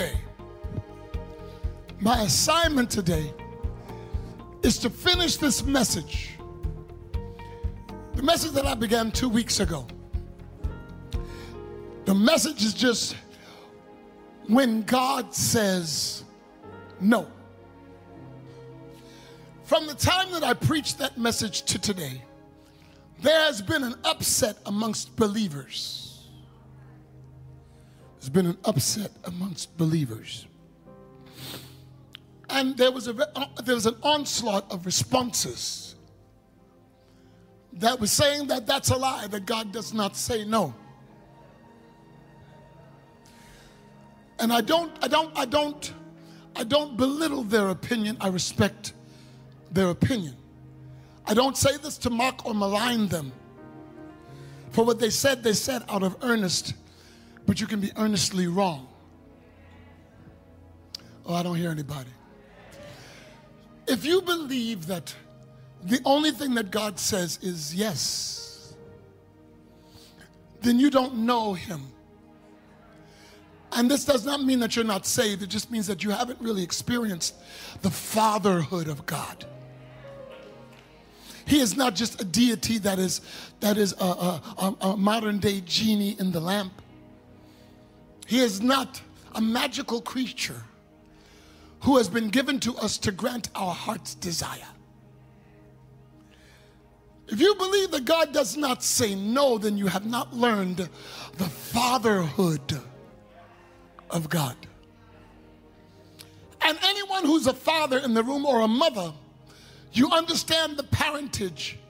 today, my assignment today is to finish this message. The message that I began two weeks ago. The message is just when God says no. From the time that I preached that message to today, there has been an upset amongst believers. There's been an upset amongst believers. And there was, a, uh, there was an onslaught of responses that was saying that that's a lie, that God does not say no. And I don't, I don't, I don't, I don't belittle their opinion. I respect their opinion. I don't say this to mock or malign them. For what they said, they said out of earnest, but you can be earnestly wrong. Oh, I don't hear anybody. If you believe that the only thing that God says is yes, then you don't know Him. And this does not mean that you're not saved, it just means that you haven't really experienced the fatherhood of God. He is not just a deity that is, that is a, a, a, modern day genie in the lamp. He is not a magical creature who has been given to us to grant our heart's desire. If you believe that God does not say no, then you have not learned the fatherhood of God. And anyone who's a father in the room or a mother, you understand the parentage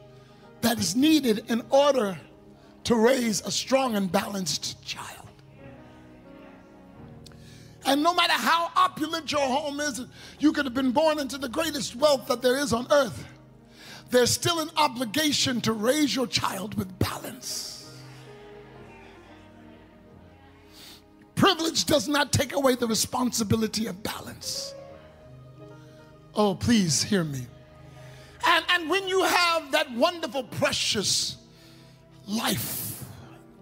that is needed in order to raise a strong and balanced child. And no matter how opulent your home is, you could have been born into the greatest wealth that there is on earth. There's still an obligation to raise your child with balance. Privilege does not take away the responsibility of balance. Oh, please hear me. And, and when you have that wonderful, precious life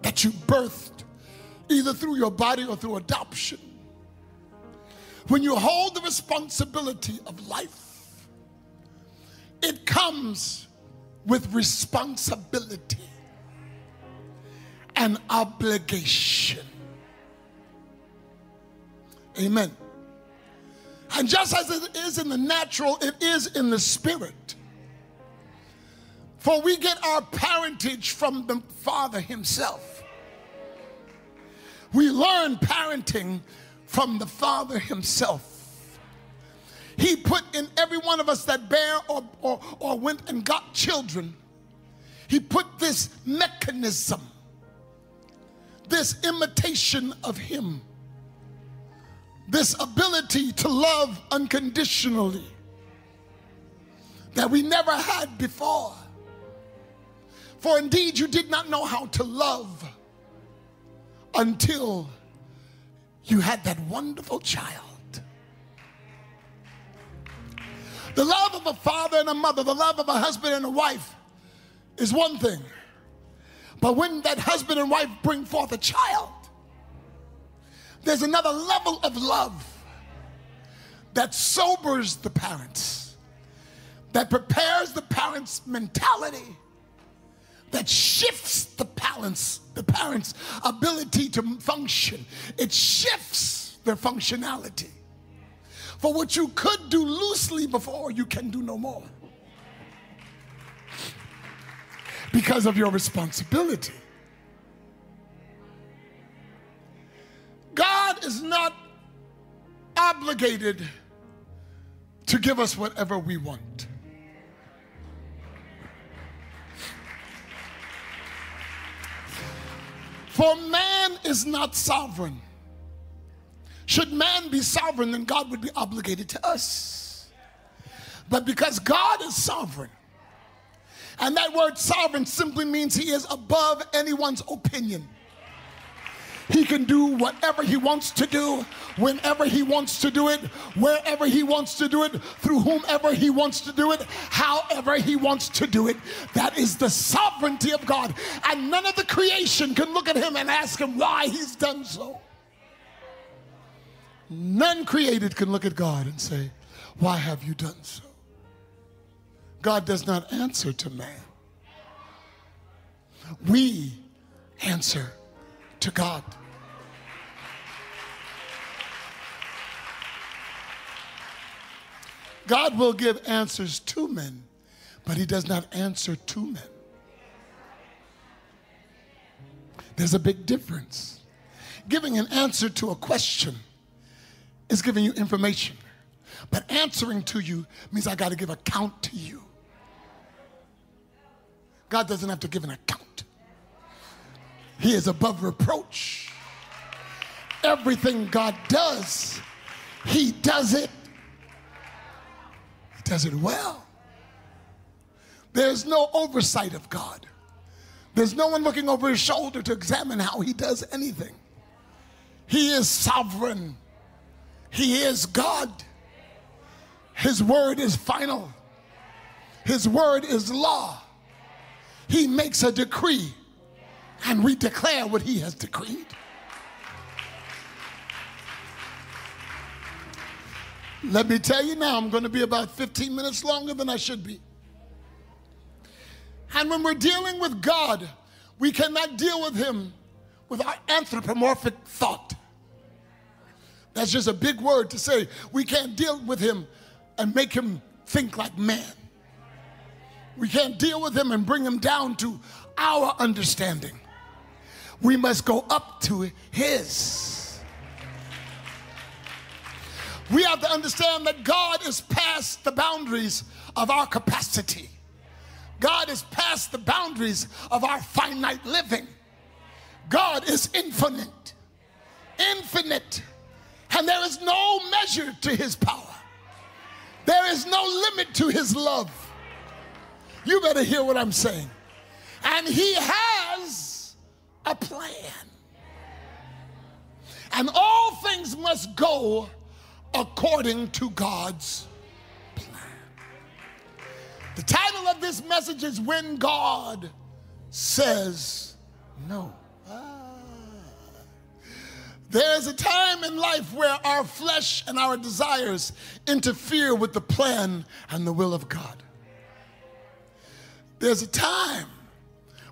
that you birthed, either through your body or through adoption, when you hold the responsibility of life, it comes with responsibility and obligation. Amen. And just as it is in the natural, it is in the spirit. For we get our parentage from the Father Himself. We learn parenting from the Father Himself. He put in every one of us that bear or, or, or went and got children, He put this mechanism, this imitation of Him this ability to love unconditionally that we never had before. For indeed, you did not know how to love until you had that wonderful child. The love of a father and a mother, the love of a husband and a wife is one thing. But when that husband and wife bring forth a child, there's another level of love that sobers the parents, that prepares the parents' mentality, that shifts the parents, the parents' ability to function. It shifts their functionality. For what you could do loosely before, you can do no more. Because of your responsibility. God is not obligated to give us whatever we want. For man is not sovereign. Should man be sovereign, then God would be obligated to us. But because God is sovereign, and that word sovereign simply means he is above anyone's opinion. He can do whatever he wants to do, whenever he wants to do it, wherever he wants to do it, through whomever he wants to do it, however he wants to do it. That is the sovereignty of God. And none of the creation can look at him and ask him why he's done so. None created can look at God and say, Why have you done so? God does not answer to man. We answer to God. God will give answers to men, but he does not answer to men. There's a big difference. Giving an answer to a question is giving you information, but answering to you means I got to give account to you. God doesn't have to give an account. He is above reproach. Everything God does, He does it. He does it well. There's no oversight of God. There's no one looking over his shoulder to examine how he does anything. He is sovereign. He is God. His word is final. His word is law. He makes a decree and we declare what he has decreed. Let me tell you now, I'm going to be about 15 minutes longer than I should be. And when we're dealing with God, we cannot deal with him with our anthropomorphic thought. That's just a big word to say. We can't deal with him and make him think like man. We can't deal with him and bring him down to our understanding. We must go up to his. We have to understand that God is past the boundaries of our capacity. God is past the boundaries of our finite living. God is infinite, infinite, and there is no measure to his power. There is no limit to his love. You better hear what I'm saying. And he has a plan. And all things must go according to God's plan. the title of this message is When God Says No. Ah. There's a time in life where our flesh and our desires interfere with the plan and the will of God. There's a time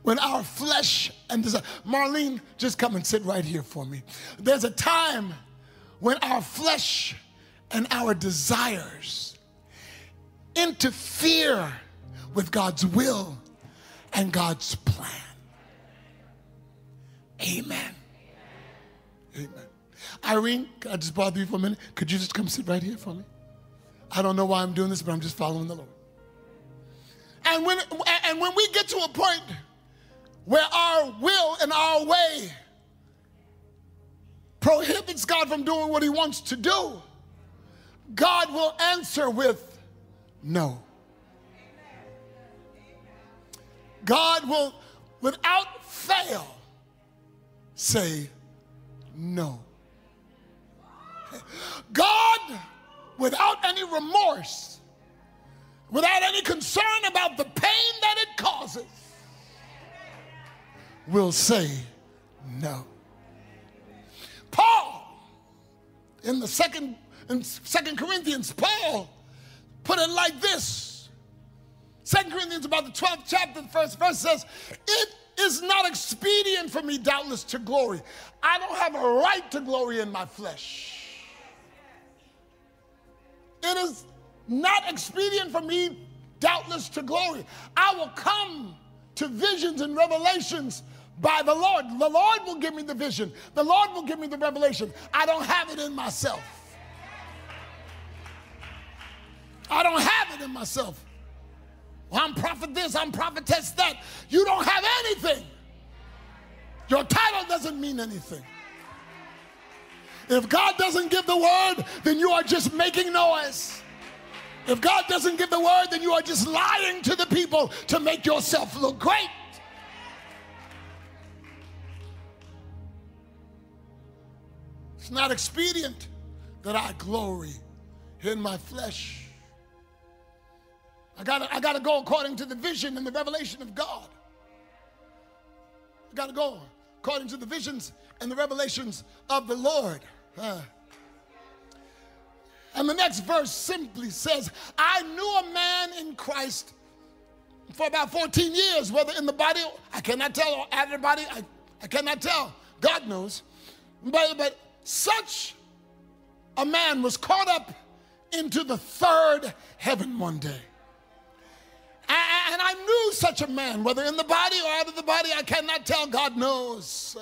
when our flesh and desire, Marlene, just come and sit right here for me. There's a time when our flesh and our desires interfere with God's will and God's plan. Amen. Amen. Irene, I just bother you for a minute? Could you just come sit right here for me? I don't know why I'm doing this, but I'm just following the Lord. And when, and when we get to a point where our will and our way prohibits God from doing what he wants to do, God will answer with no. God will, without fail, say no. God, without any remorse, without any concern about the pain that it causes, will say no. Paul, in the second in Second Corinthians, Paul put it like this. Second Corinthians about the 12th chapter, the first verse says, It is not expedient for me, doubtless, to glory. I don't have a right to glory in my flesh. It is not expedient for me, doubtless, to glory. I will come to visions and revelations by the Lord. The Lord will give me the vision, the Lord will give me the revelation. I don't have it in myself. I don't have it in myself. Well, I'm prophet this, I'm prophetess that. You don't have anything. Your title doesn't mean anything. If God doesn't give the word, then you are just making noise. If God doesn't give the word, then you are just lying to the people to make yourself look great. It's not expedient that I glory in my flesh. I gotta, I gotta go according to the vision and the revelation of God. I gotta go according to the visions and the revelations of the Lord. Uh, And the next verse simply says, I knew a man in Christ for about 14 years, whether in the body, I cannot tell, or out of the body, I, I cannot tell. God knows. But, but such a man was caught up into the third heaven one day. And I knew such a man, whether in the body or out of the body, I cannot tell, God knows,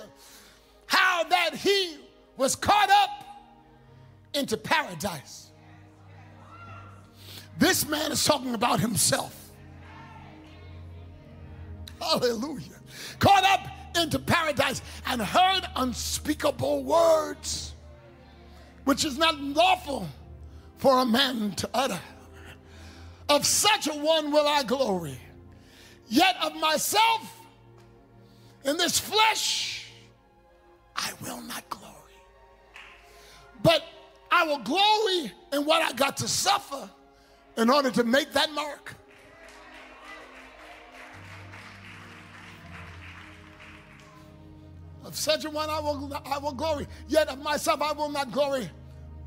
how that he was caught up into paradise. This man is talking about himself. Hallelujah. Caught up into paradise and heard unspeakable words, which is not lawful for a man to utter. Of such a one will I glory. Yet of myself in this flesh I will not glory. But I will glory in what I got to suffer in order to make that mark. Of such a one I will, I will glory. Yet of myself I will not glory,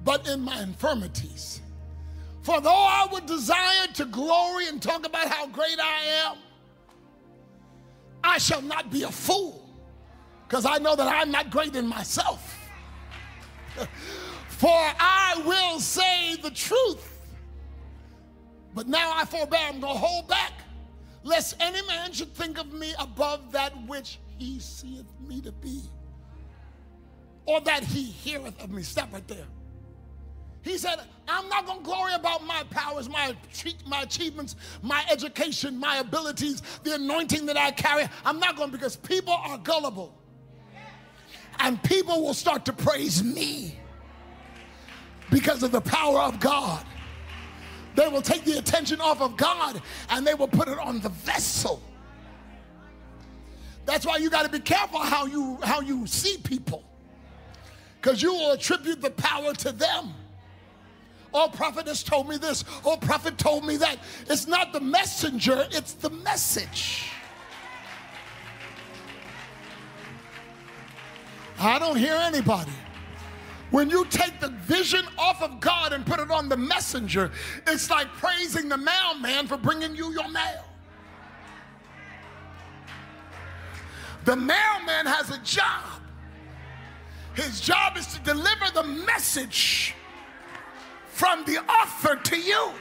but in my infirmities. For though I would desire to glory and talk about how great I am, I shall not be a fool, because I know that I'm not great in myself. For I will say the truth. But now I forbear, I'm going to hold back, lest any man should think of me above that which he seeth me to be, or that he heareth of me. Stop right there. He said, I'm not going to glory about my powers, my, my achievements, my education, my abilities, the anointing that I carry. I'm not going because people are gullible. And people will start to praise me because of the power of God. They will take the attention off of God and they will put it on the vessel. That's why you got to be careful how you how you see people. Cuz you will attribute the power to them. Oh, prophet has told me this. Oh, prophet told me that. It's not the messenger, it's the message. I don't hear anybody. When you take the vision off of God and put it on the messenger, it's like praising the mailman for bringing you your mail. The mailman has a job. His job is to deliver the message from the author to you.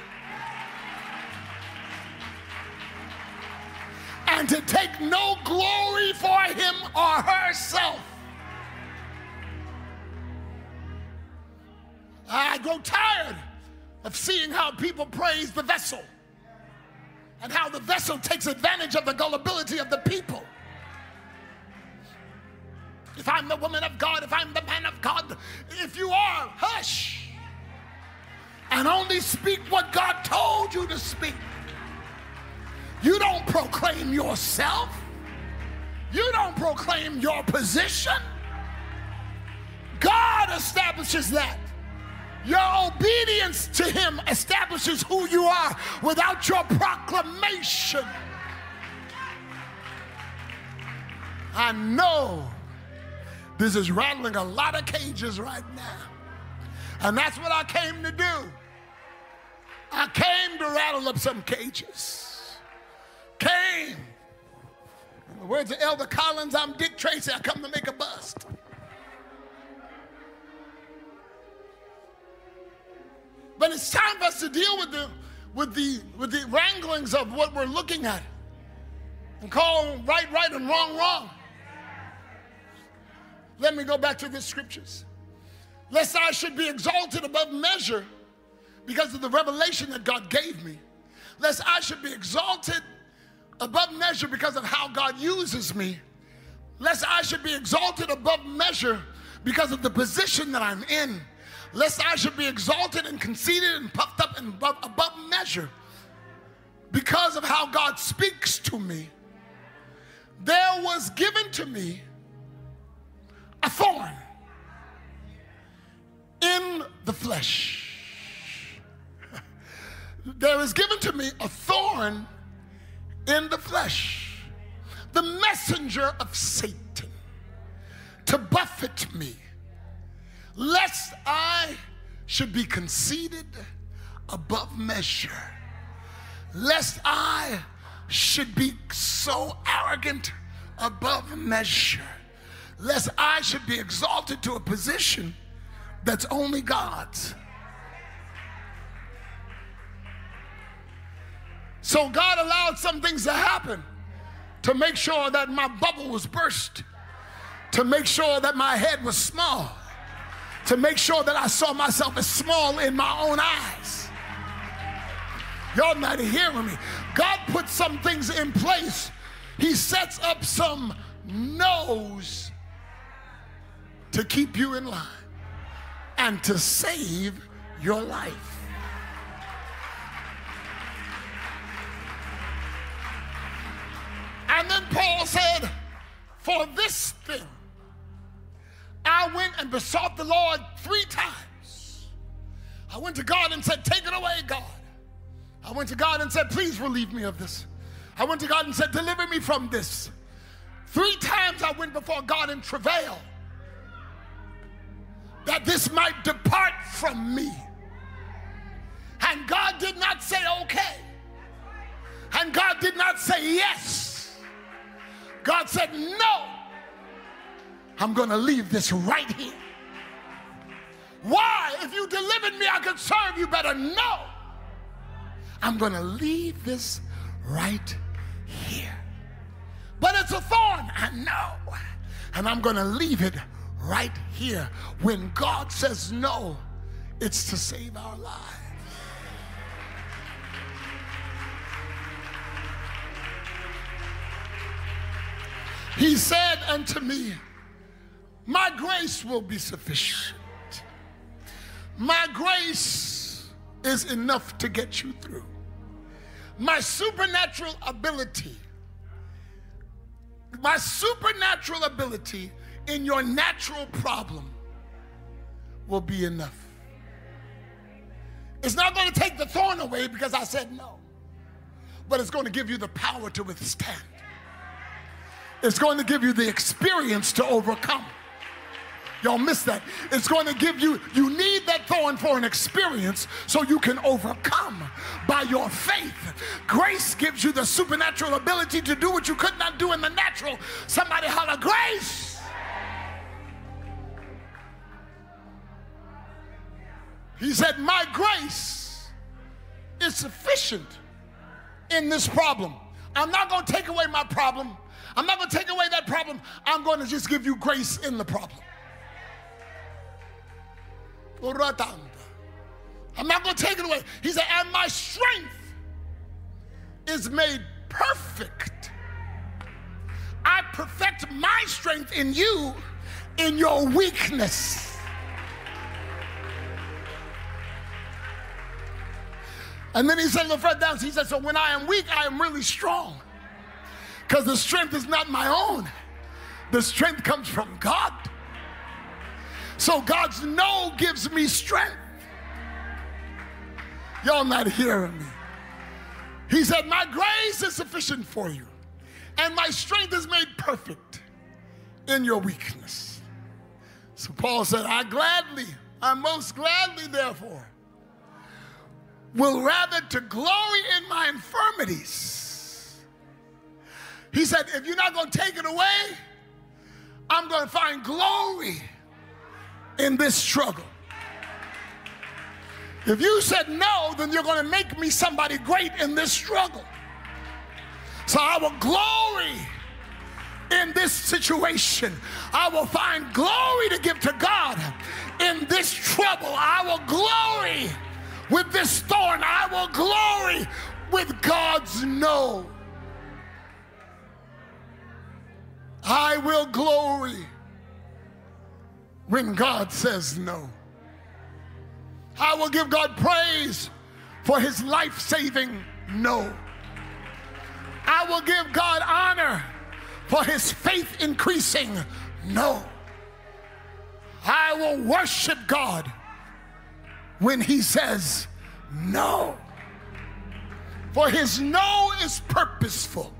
And to take no glory for him or herself. I grow tired of seeing how people praise the vessel and how the vessel takes advantage of the gullibility of the people. If I'm the woman of God, if I'm the man of God, if you are, hush and only speak what God told you to speak. You don't proclaim yourself. You don't proclaim your position. God establishes that. Your obedience to Him establishes who you are without your proclamation. I know this is rattling a lot of cages right now. And that's what I came to do. I came to rattle up some cages. Came. In the words of Elder Collins, I'm Dick Tracy. I come to make a bust. But it's time for us to deal with the with the with the wranglings of what we're looking at and call right right and wrong wrong. Let me go back to the scriptures. Lest I should be exalted above measure because of the revelation that God gave me. Lest I should be exalted above measure because of how God uses me. Lest I should be exalted above measure because of the position that I'm in lest I should be exalted and conceited and puffed up and above, above measure because of how God speaks to me, there was given to me a thorn in the flesh. there is given to me a thorn in the flesh, the messenger of Satan to buffet me lest I should be conceited above measure, lest I should be so arrogant above measure, lest I should be exalted to a position that's only God's. So God allowed some things to happen to make sure that my bubble was burst, to make sure that my head was small, to make sure that I saw myself as small in my own eyes. Y'all not hearing me. God put some things in place. He sets up some no's to keep you in line and to save your life. And then Paul said, For this thing I went and besought the Lord three times. I went to God and said, Take it away, God. I went to God and said, Please relieve me of this. I went to God and said, Deliver me from this. Three times I went before God in travail that this might depart from me. And God did not say okay. And God did not say yes. God said, No, I'm going to leave this right here. Why? If you delivered me, I could serve you better. No, I'm going to leave this right here. But it's a thorn, I know. And I'm going to leave it right here. When God says no, it's to save our lives. He said unto me, My grace will be sufficient. My grace is enough to get you through. My supernatural ability, my supernatural ability in your natural problem will be enough. It's not going to take the thorn away because I said no, but it's going to give you the power to withstand. It's going to give you the experience to overcome. Y'all miss that. It's going to give you, you need that thorn for an experience so you can overcome by your faith. Grace gives you the supernatural ability to do what you could not do in the natural. Somebody holler, grace. He said, My grace is sufficient in this problem. I'm not going to take away my problem. I'm not going to take away that problem. I'm going to just give you grace in the problem. I'm not going to take it away. He said, and my strength is made perfect. I perfect my strength in you in your weakness. And then he said, look further down, he said, so when I am weak, I am really strong. Because the strength is not my own, the strength comes from God. So God's no gives me strength. Y'all not hearing me. He said, My grace is sufficient for you, and my strength is made perfect in your weakness. So Paul said, I gladly, I most gladly, therefore, will rather to glory in my infirmities. He said, If you're not going to take it away, I'm going to find glory in this struggle. If you said no, then you're going to make me somebody great in this struggle. So I will glory in this situation. I will find glory to give to God in this trouble. I will glory with this thorn. I will glory with God's no. I will glory when God says no. I will give God praise for his life saving no. I will give God honor for his faith increasing no. I will worship God when he says no. For his no is purposeful.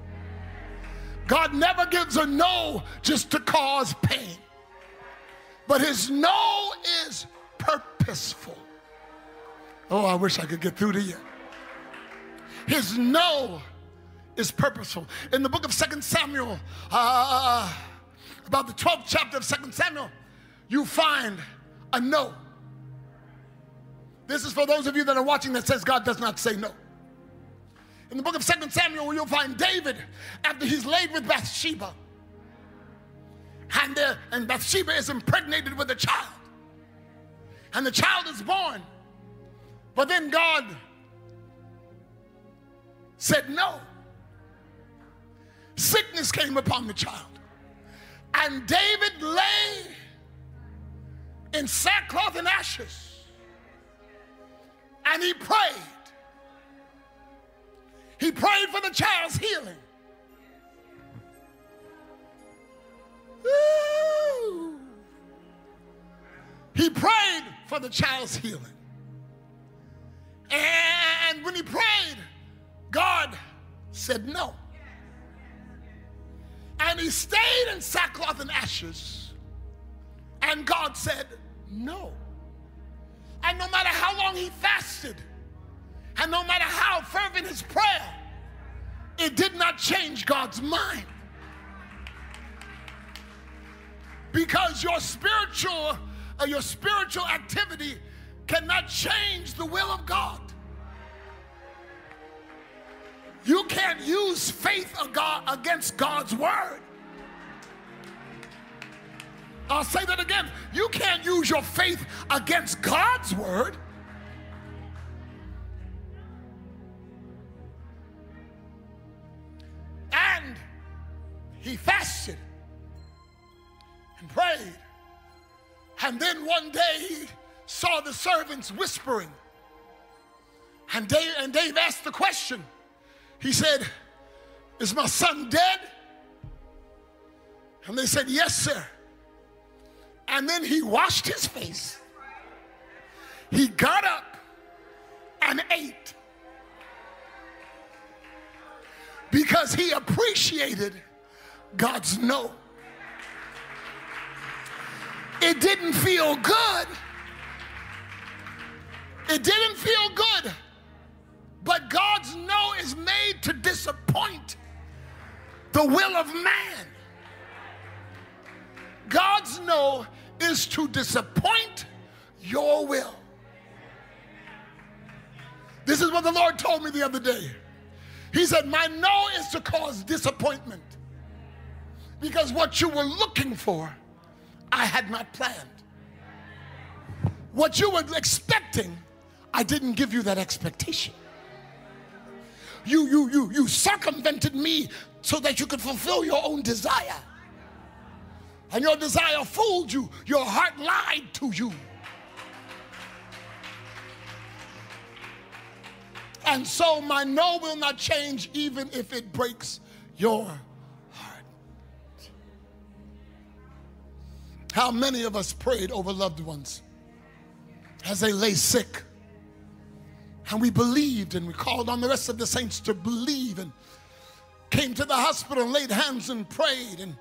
God never gives a no just to cause pain. But his no is purposeful. Oh, I wish I could get through to you. His no is purposeful. In the book of Second Samuel, uh, about the 12th chapter of Second Samuel, you find a no. This is for those of you that are watching that says God does not say no. In the book of Second Samuel, you'll find David after he's laid with Bathsheba. And, there, and Bathsheba is impregnated with a child. And the child is born. But then God said no. Sickness came upon the child. And David lay in sackcloth and ashes. And he prayed. He prayed for the child's healing. Ooh. He prayed for the child's healing. And when he prayed, God said no. And he stayed in sackcloth and ashes. And God said no. And no matter how long he fasted, and no matter how fervent his prayer, it did not change God's mind. Because your spiritual, uh, your spiritual activity cannot change the will of God. You can't use faith against God's word. I'll say that again. You can't use your faith against God's word. And he fasted and prayed. And then one day he saw the servants whispering. And Dave, and Dave asked the question. He said, Is my son dead? And they said, Yes, sir. And then he washed his face. He got up and ate because he appreciated God's no. It didn't feel good. It didn't feel good. But God's no is made to disappoint the will of man. God's no is to disappoint your will. This is what the Lord told me the other day. He said, My no is to cause disappointment because what you were looking for, I had not planned. What you were expecting, I didn't give you that expectation. You, you, you, you circumvented me so that you could fulfill your own desire. And your desire fooled you, your heart lied to you. And so my no will not change even if it breaks your heart. How many of us prayed over loved ones as they lay sick? And we believed and we called on the rest of the saints to believe and came to the hospital and laid hands and prayed and,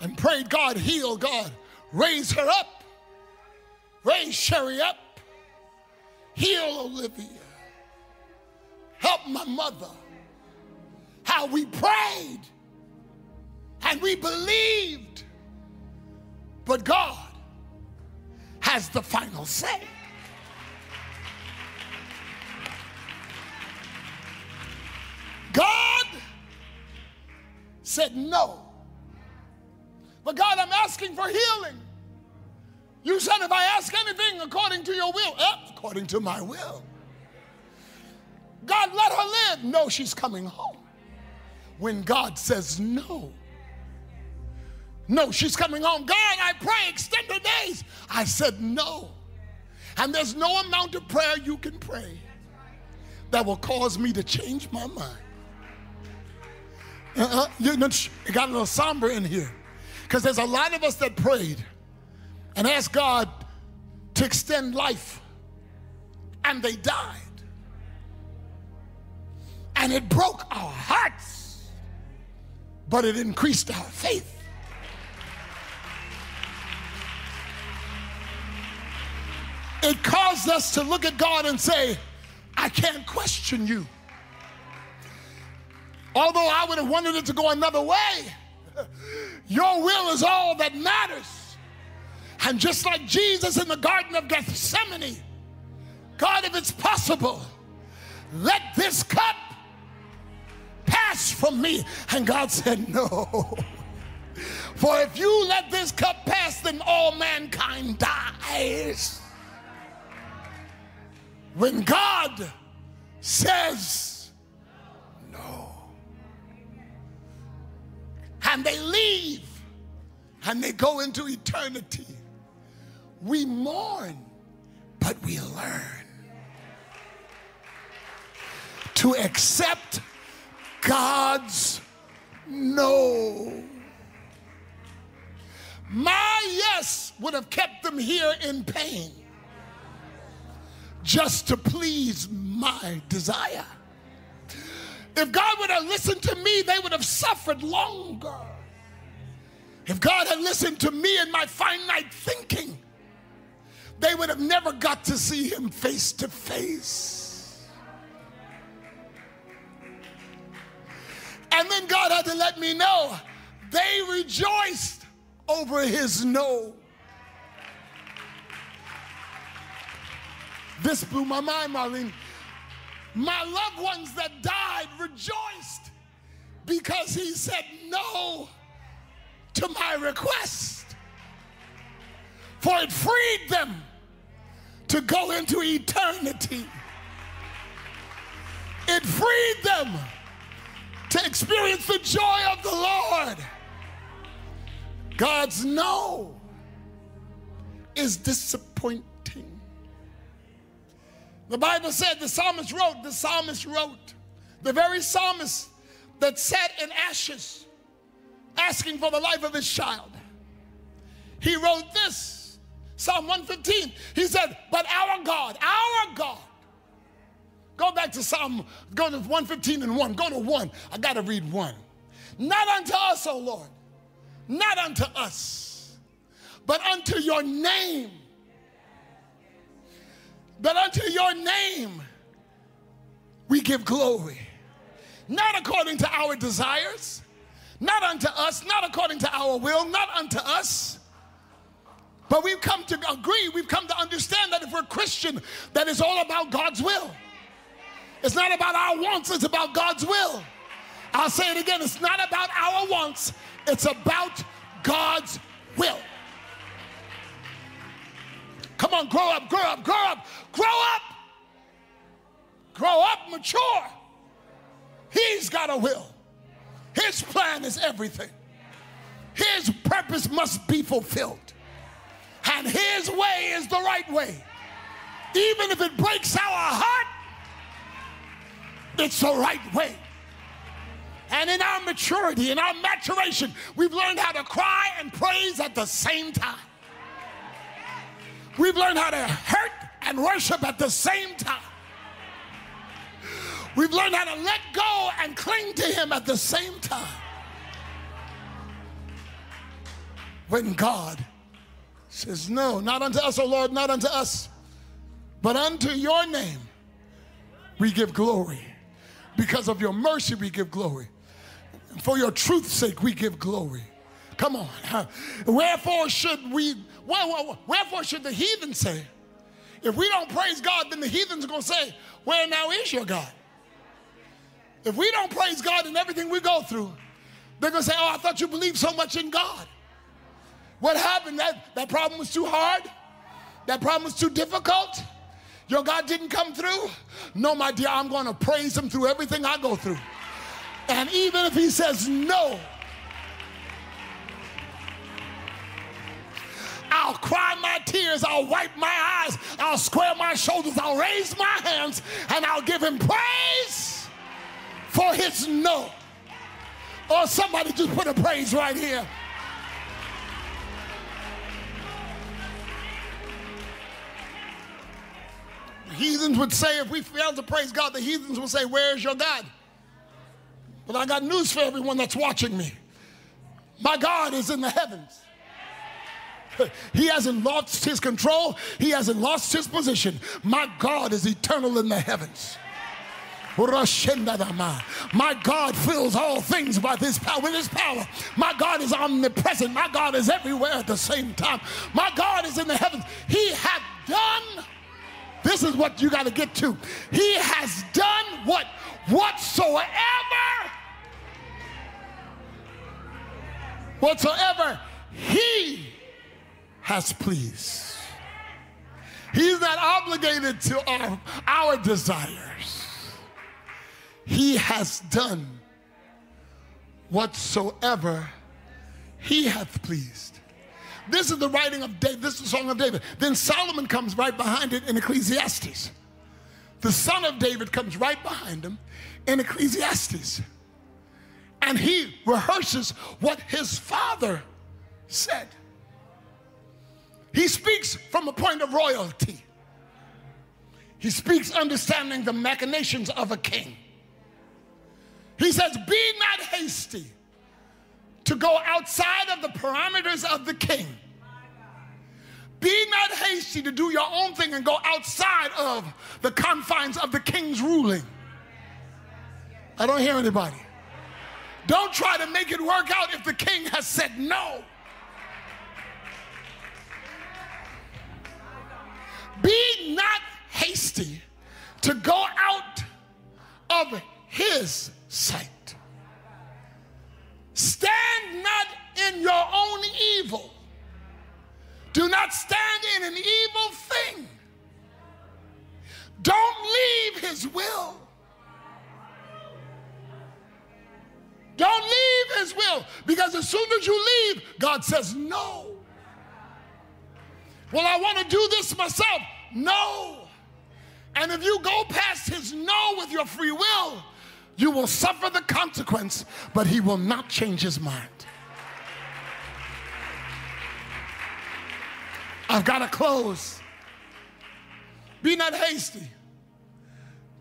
and prayed, God, heal, God, raise her up, raise Sherry up, heal Olivia, help my mother. How we prayed and we believed, but God has the final say. God said no. But God, I'm asking for healing. You said if I ask anything according to your will, eh, according to my will. God, let her live. No, she's coming home. When God says no. No, she's coming home. God, I pray, extend her days. I said no. And there's no amount of prayer you can pray that will cause me to change my mind. Uh, you got a little somber in here. Because there's a lot of us that prayed and asked God to extend life, and they died. And it broke our hearts, but it increased our faith. it caused us to look at God and say, I can't question you. Although I would have wanted it to go another way, your will is all that matters. And just like Jesus in the Garden of Gethsemane, God, if it's possible, let this cup pass from me. And God said, No. For if you let this cup pass, then all mankind dies. When God says and they leave and they go into eternity, we mourn, but we learn to accept God's no. My yes would have kept them here in pain just to please my desire. If God would have listened to me, they would have suffered longer. If God had listened to me and my finite thinking, they would have never got to see him face to face. And then God had to let me know they rejoiced over his no. This blew my mind, Marlene. My loved ones that died rejoiced because he said no to my request. For it freed them to go into eternity. It freed them to experience the joy of the Lord. God's no is disappointing. The Bible said the psalmist wrote, the psalmist wrote, the very psalmist that sat in ashes asking for the life of his child. He wrote this, Psalm 115. He said, But our God, our God, go back to Psalm, go to 115 and 1. Go to 1. I got to read 1. Not unto us, O Lord, not unto us, but unto your name but unto your name we give glory. Not according to our desires, not unto us, not according to our will, not unto us. But we've come to agree, we've come to understand that if we're Christian, that it's all about God's will. It's not about our wants, it's about God's will. I'll say it again it's not about our wants, it's about God's will. Come on, grow up, grow up, grow up, grow up. Grow up, mature. He's got a will. His plan is everything. His purpose must be fulfilled. And his way is the right way. Even if it breaks our heart, it's the right way. And in our maturity, in our maturation, we've learned how to cry and praise at the same time. We've learned how to hurt and worship at the same time. We've learned how to let go and cling to Him at the same time. When God says, No, not unto us, O Lord, not unto us, but unto your name we give glory. Because of your mercy, we give glory. For your truth's sake, we give glory. Come on. Wherefore should we, wherefore should the heathen say? If we don't praise God, then the heathens are going to say, Where now is your God? If we don't praise God in everything we go through, they're going to say, Oh, I thought you believed so much in God. What happened? That, that problem was too hard? That problem was too difficult? Your God didn't come through? No, my dear, I'm going to praise Him through everything I go through. And even if He says no, I'll cry my tears, I'll wipe my eyes, I'll square my shoulders, I'll raise my hands, and I'll give him praise for his no. Or somebody just put a praise right here. The heathens would say, if we fail to praise God, the heathens would say, Where's your God? But I got news for everyone that's watching me. My God is in the heavens. He hasn't lost his control, he hasn't lost his position. My God is eternal in the heavens. My God fills all things by his power with his power. My God is omnipresent. My God is everywhere at the same time. My God is in the heavens. He hath done. This is what you got to get to. He has done what whatsoever whatsoever he has pleased. He's not obligated to our, our desires. He has done whatsoever he hath pleased. This is the writing of David. This is the song of David. Then Solomon comes right behind it in Ecclesiastes. The son of David comes right behind him in Ecclesiastes. And he rehearses what his father said. He speaks from a point of royalty. He speaks understanding the machinations of a king. He says, Be not hasty to go outside of the parameters of the king. Be not hasty to do your own thing and go outside of the confines of the king's ruling. I don't hear anybody. Don't try to make it work out if the king has said no. Be not hasty to go out of his sight. Stand not in your own evil. Do not stand in an evil thing. Don't leave his will. Don't leave his will because as soon as you leave, God says no. Well, I want to do this myself. No. And if you go past his no with your free will, you will suffer the consequence, but he will not change his mind. I've got to close. Be not hasty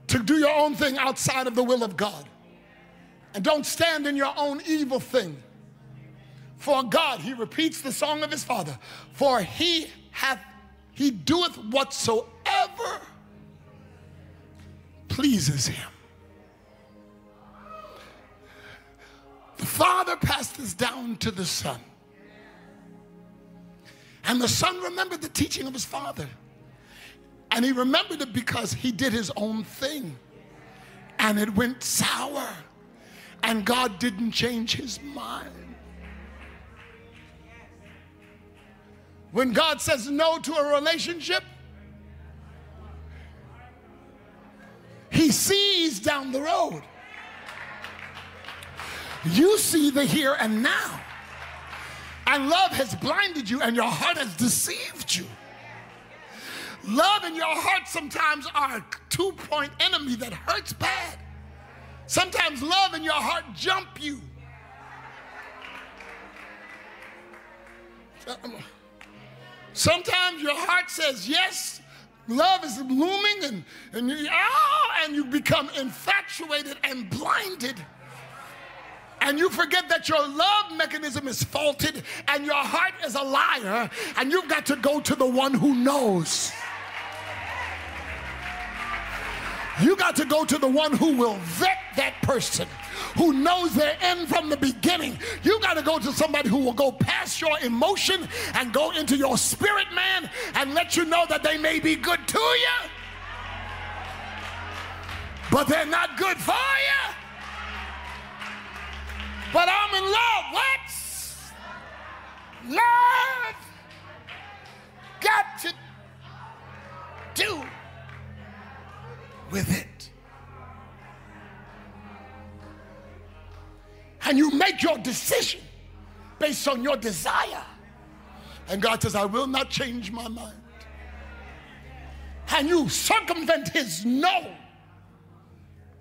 to do your own thing outside of the will of God. And don't stand in your own evil thing. For God, he repeats the song of his father, for he hath, he doeth whatsoever pleases him. The father passed this down to the son. And the son remembered the teaching of his father. And he remembered it because he did his own thing. And it went sour. And God didn't change his mind. When God says no to a relationship, he sees down the road. You see the here and now. And love has blinded you, and your heart has deceived you. Love and your heart sometimes are a two point enemy that hurts bad. Sometimes love and your heart jump you. Sometimes your heart says yes, love is looming, and, and, you, oh, and you become infatuated and blinded. And you forget that your love mechanism is faulted and your heart is a liar, and you've got to go to the one who knows. You got to go to the one who will vet that person, who knows their end from the beginning. You got to go to somebody who will go past your emotion and go into your spirit, man, and let you know that they may be good to you, but they're not good for you. But I'm in love. What? Love got to do with it. And you make your decision based on your desire. And God says, I will not change my mind. And you circumvent his no.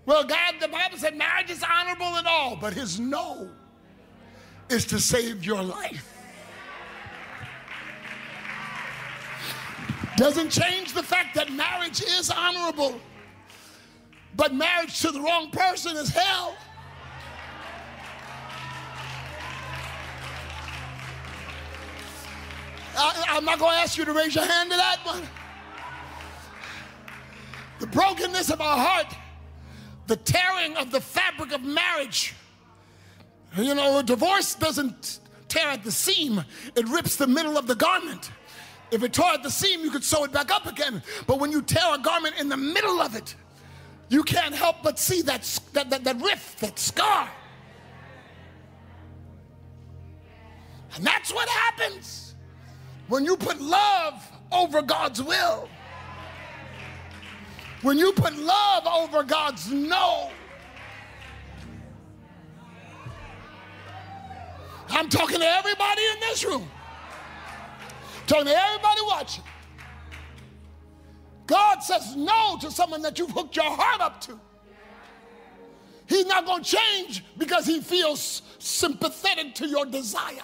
Well, God, the Bible said marriage is honorable and all, but his no is to save your life. Doesn't change the fact that marriage is honorable. But marriage to the wrong person is hell. I, am not going to ask you to raise your hand to that one. The brokenness of our heart, the tearing of the fabric of marriage. You know, a divorce doesn't tear at the seam, it rips the middle of the garment. If it tore at the seam, you could sew it back up again. But when you tear a garment in the middle of it, you can't help but see that, that, that, that rift, that scar. And that's what happens when you put love over God's will. When you put love over God's no. I'm talking to everybody in this room. Talking to everybody watching. God says no to someone that you've hooked your heart up to. He's not going to change because he feels sympathetic to your desire.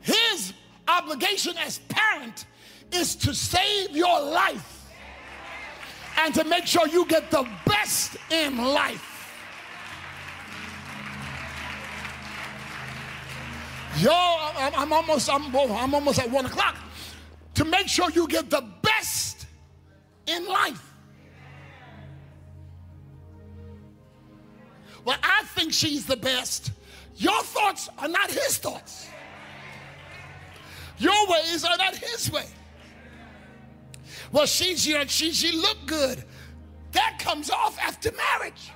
His obligation as parent is to save your life and to make sure you get the best in life. Yo, I'm, almost, I'm, I'm almost at one o'clock. To make sure you get the best in life. Well, I think she's the best. Your thoughts are not his thoughts. Your ways are not his way. Well, she's you know, she she looked good. That comes off after marriage.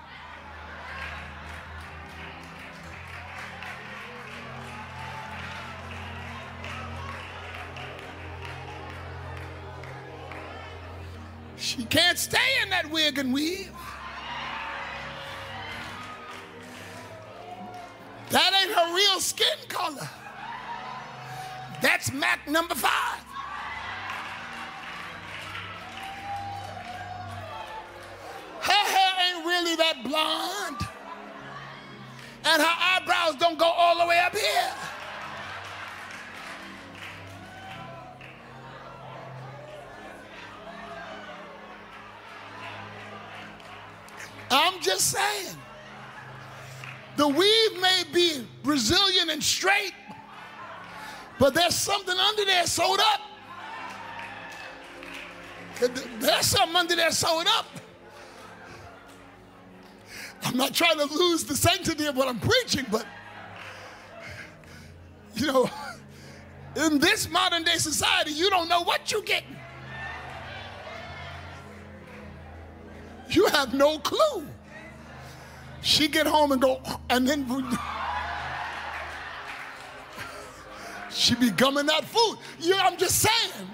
She can't stay in that wig and weave. That ain't her real skin color. That's Mac number five. Her hair ain't really that blonde. And her eyebrows don't go all the way up here. I'm just saying. The weave may be Brazilian and straight, but there's something under there sewed up. There's something under there sewed up. I'm not trying to lose the sanctity of what I'm preaching, but you know, in this modern day society, you don't know what you're getting. You have no clue. She get home and go, and then she be gumming that food. You, I'm just saying.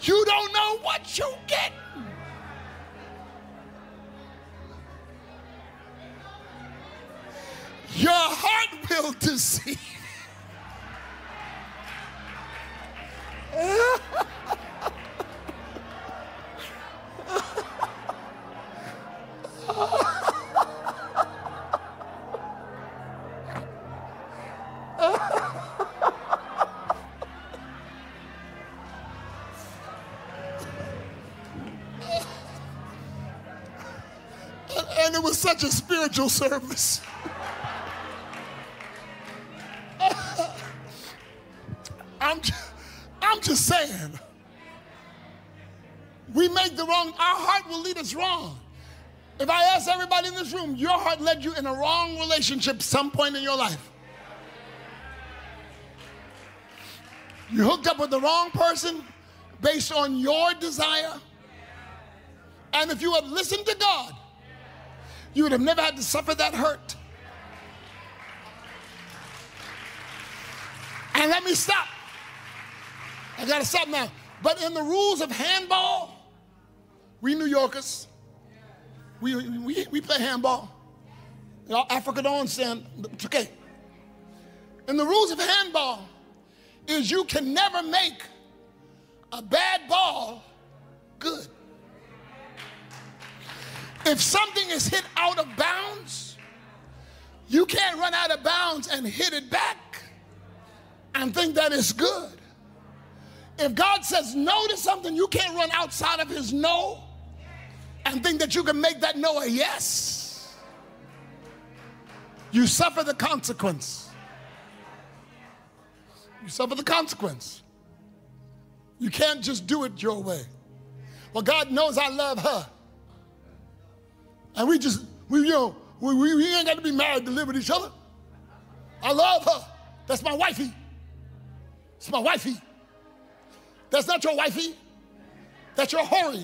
You don't know what you get. Your heart will deceive. and it was such a spiritual service. I'm, I'm just saying, we make the wrong, our heart will lead us wrong. If I ask everybody in this room, your heart led you in a wrong relationship some point in your life. You hooked up with the wrong person based on your desire. And if you had listened to God, you would have never had to suffer that hurt. And let me stop. I got to stop now. But in the rules of handball, we New Yorkers, we, we, we play handball. Know, Africa don't understand. It's okay. And the rules of handball is you can never make a bad ball good. If something is hit out of bounds, you can't run out of bounds and hit it back and think that it's good. If God says no to something, you can't run outside of his no and think that you can make that no a yes. You suffer the consequence. You suffer the consequence. You can't just do it your way. Well, God knows I love her. And we just, we, you know, we, we, ain't got to be married to live with each other. I love her. That's my wifey. It's my wifey. That's not your wifey. That's your hoary.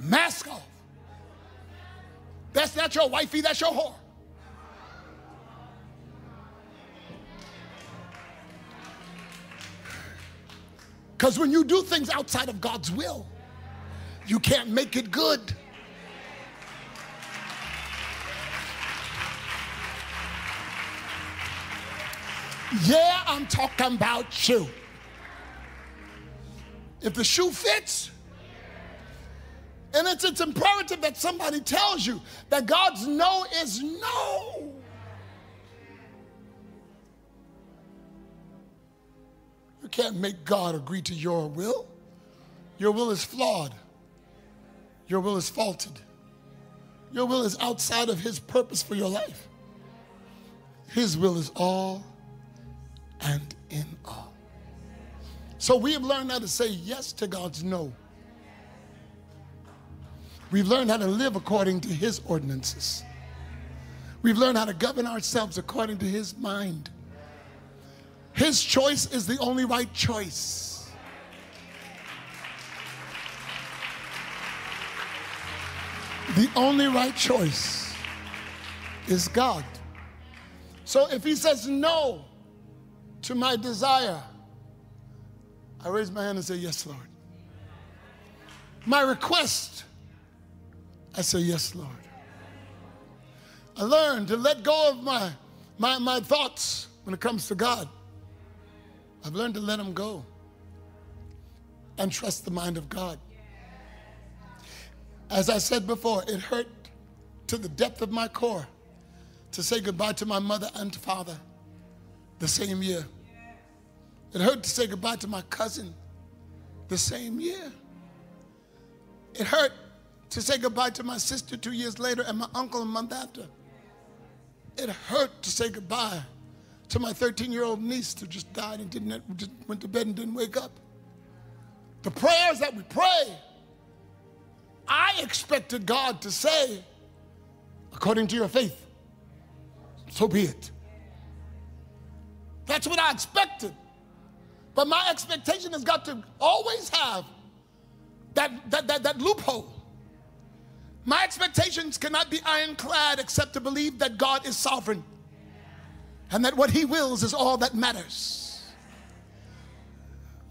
Mask off. That's not your wifey, that's your whore. Because when you do things outside of God's will, you can't make it good. Yeah, I'm talking about you. If the shoe fits, and it's, it's imperative that somebody tells you that God's no is no. Can't make God agree to your will. Your will is flawed. Your will is faulted. Your will is outside of His purpose for your life. His will is all and in all. So we have learned how to say yes to God's no. We've learned how to live according to His ordinances. We've learned how to govern ourselves according to His mind. His choice is the only right choice. The only right choice is God. So if He says no to my desire, I raise my hand and say, Yes, Lord. My request, I say, Yes, Lord. I learned to let go of my, my, my thoughts when it comes to God. I've learned to let them go and trust the mind of God. As I said before, it hurt to the depth of my core to say goodbye to my mother and father the same year. It hurt to say goodbye to my cousin the same year. It hurt to say goodbye to my sister two years later and my uncle a month after. It hurt to say goodbye to my 13 year old niece who just died and didn't, just went to bed and didn't wake up. The prayers that we pray, I expected God to say, according to your faith, so be it. That's what I expected. But my expectation has got to always have that, that, that, that loophole. My expectations cannot be ironclad except to believe that God is sovereign and that what He wills is all that matters.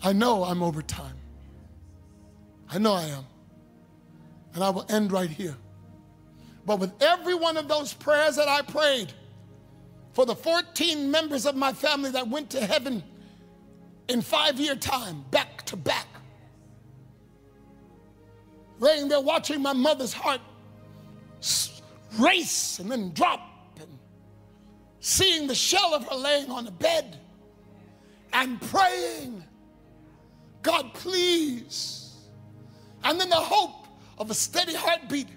I know I'm over time. I know I am. And I will end right here. But with every one of those prayers that I prayed for the 14 members of my family that went to heaven in five year time, back to back, laying there watching my mother's heart race and then drop seeing the shell of her laying on the bed and praying, God, please. And then the hope of a steady heartbeat.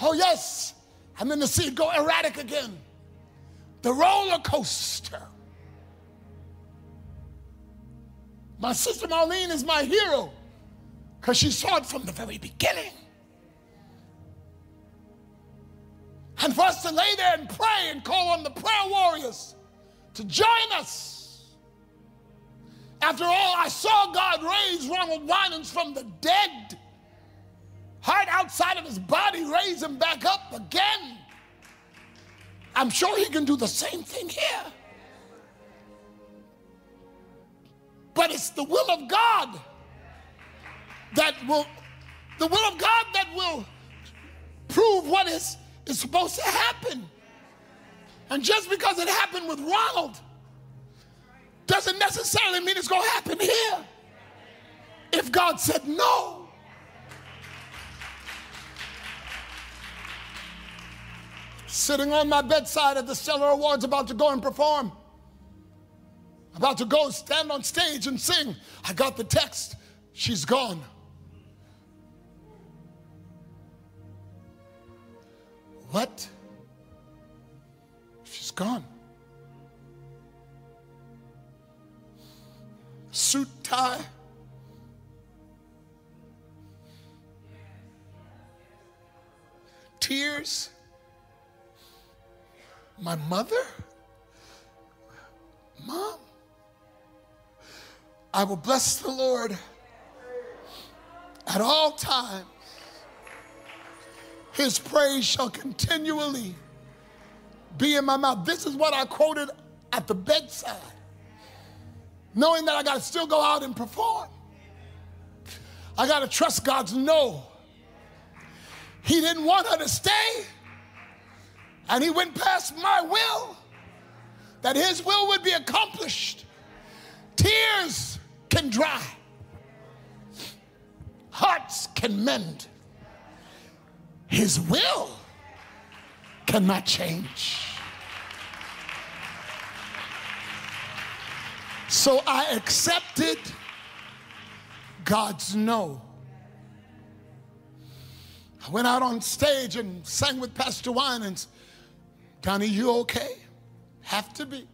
Oh, yes. And then to see it go erratic again. The roller coaster. My sister Marlene is my hero because she saw it from the very beginning. And for us to lay there and pray and call on the prayer warriors to join us. After all, I saw God raise Ronald Winans from the dead. Heart outside of his body, raise him back up again. I'm sure he can do the same thing here. But it's the will of God that will, the will of God that will prove what is is supposed to happen. And just because it happened with Ronald doesn't necessarily mean it's going to happen here. If God said no, sitting on my bedside at the Stellar Awards about to go and perform, about to go stand on stage and sing, I got the text, she's gone. What? She's gone. Suit, tie, tears. My mother? Mom? I will bless the Lord at all times. His praise shall continually be in my mouth. This is what I quoted at the bedside, knowing that I got to still go out and perform. I got to trust God's no. He didn't want her to stay, and He went past my will, that His will would be accomplished. Tears can dry, hearts can mend. His will cannot change. So I accepted God's no. I went out on stage and sang with Pastor Winans. Donnie, you okay? Have to be.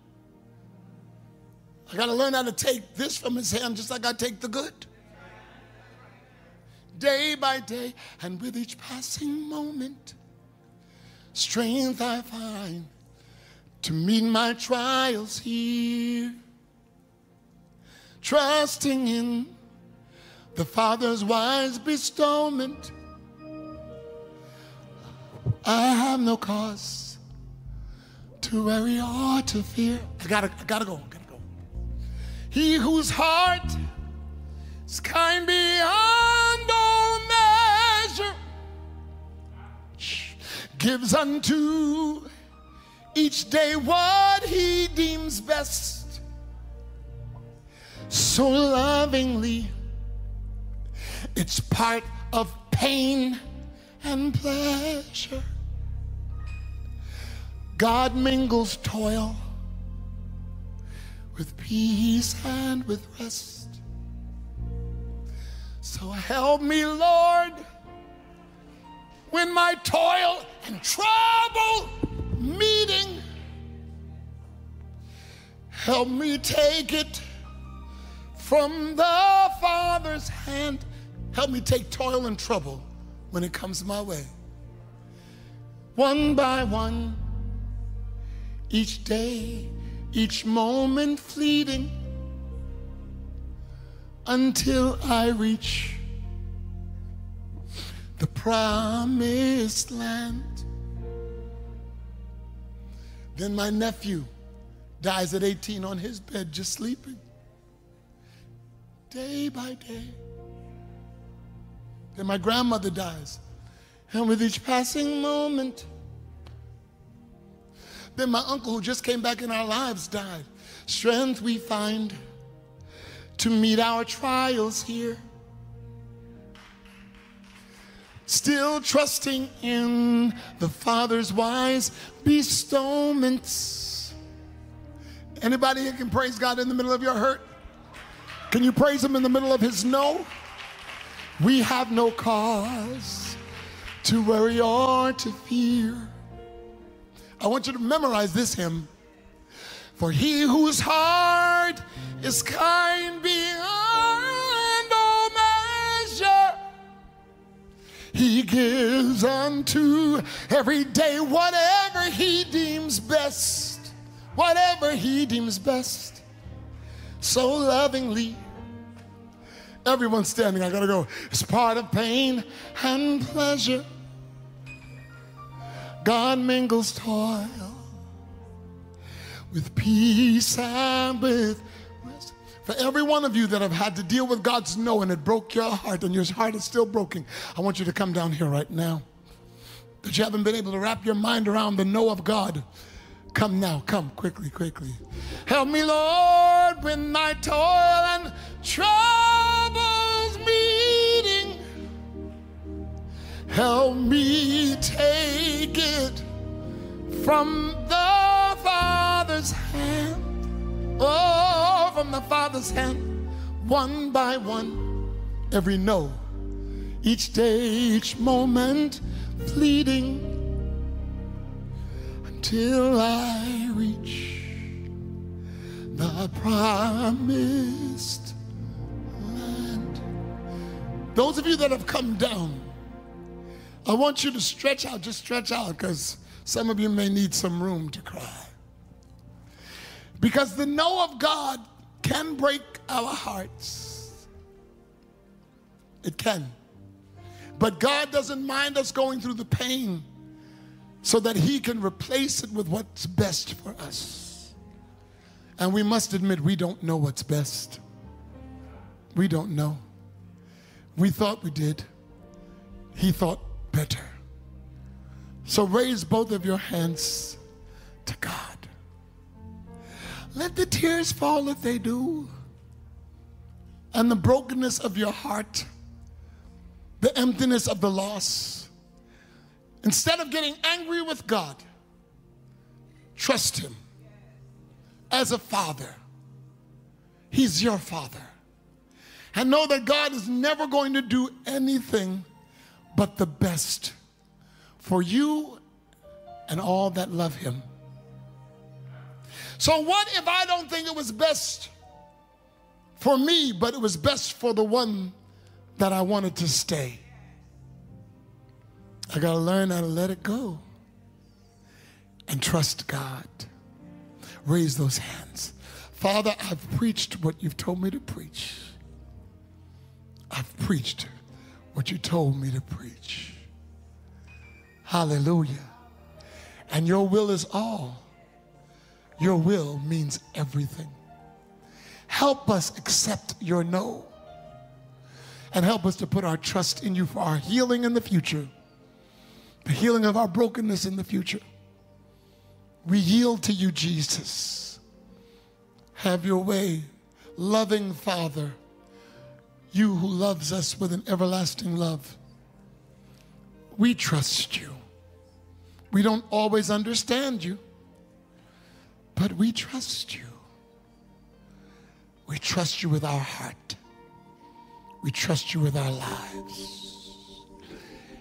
I got to learn how to take this from his hand just like I take the good. Day by day, and with each passing moment, strength I find to meet my trials here. Trusting in the Father's wise bestowment, I have no cause to worry or to fear. I gotta, I gotta go. He whose heart is kind beyond gives unto each day what he deems best. So lovingly, it's part of pain and pleasure. God mingles toil with peace and with rest. So help me, Lord, when my toil and trouble meeting, help me take it from the Father's hand. Help me take toil and trouble when it comes my way. One by one, each day each moment fleeting until I reach the promised land. Then my nephew dies at 18 on his bed, just sleeping, day by day. Then my grandmother dies, and with each passing moment, then my uncle, who just came back in our lives, died. Strength we find to meet our trials here. Still trusting in the Father's wise bestowments. Anybody here can praise God in the middle of your hurt? Can you praise Him in the middle of His no? We have no cause to worry or to fear. I want you to memorize this hymn. For he whose heart is kind beyond he gives unto every day whatever he deems best, whatever he deems best. So lovingly, everyone standing, I gotta go. It's part of pain and pleasure. God mingles toil with peace and with. For every one of you that have had to deal with God's no and it broke your heart and your heart is still broken, I want you to come down here right now. That you haven't been able to wrap your mind around the no of God. Come now, come quickly, quickly. Help me, Lord, when my toil and troubles meeting. Help me take it from the Father's hand. Oh, from the Father's hand, one by one, every no, each day, each moment, pleading until I reach the promised land. Those of you that have come down, I want you to stretch out, just stretch out, because some of you may need some room to cry. Because the no of God can break our hearts. It can. But God doesn't mind us going through the pain so that He can replace it with what's best for us. And we must admit, we don't know what's best. We don't know. We thought we did. He thought better. So raise both of your hands to God. Let the tears fall if they do, and the brokenness of your heart the emptiness of the loss. Instead of getting angry with God, trust Him as a father. He's your father. And know that God is never going to do anything but the best for you and all that love Him. So, what if I don't think it was best for me, but it was best for the one that I wanted to stay. I got to learn how to let it go and trust God. Raise those hands. Father, I've preached what you've told me to preach. I've preached what you told me to preach. Hallelujah. And your will is all. Your will means everything. Help us accept your no and help us to put our trust in you for our healing in the future, the healing of our brokenness in the future. We yield to you, Jesus. Have your way, loving Father, you who loves us with an everlasting love. We trust you. We don't always understand you, but we trust you. We trust you with our heart. We trust you with our lives.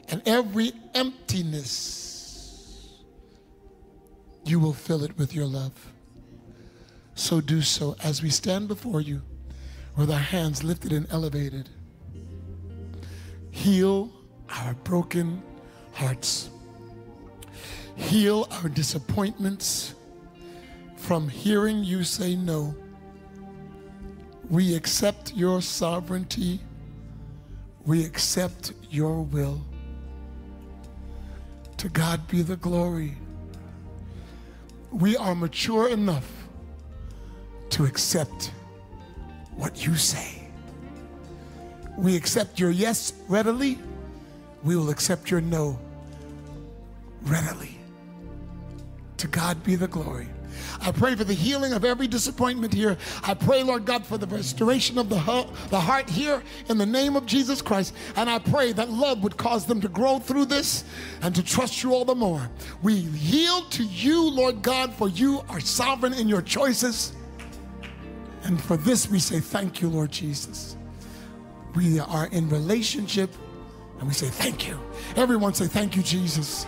And every emptiness, you will fill it with your love. So do so as we stand before you with our hands lifted and elevated. Heal our broken hearts. Heal our disappointments from hearing you say no. We accept your sovereignty we accept your will. To God be the glory. We are mature enough to accept what you say. We accept your yes readily. We will accept your no readily. To God be the glory. I pray for the healing of every disappointment here. I pray, Lord God, for the restoration of the, the heart here in the name of Jesus Christ. And I pray that love would cause them to grow through this and to trust you all the more. We yield to you, Lord God, for you are sovereign in your choices. And for this, we say thank you, Lord Jesus. We are in relationship and we say thank you. Everyone say thank you, Jesus.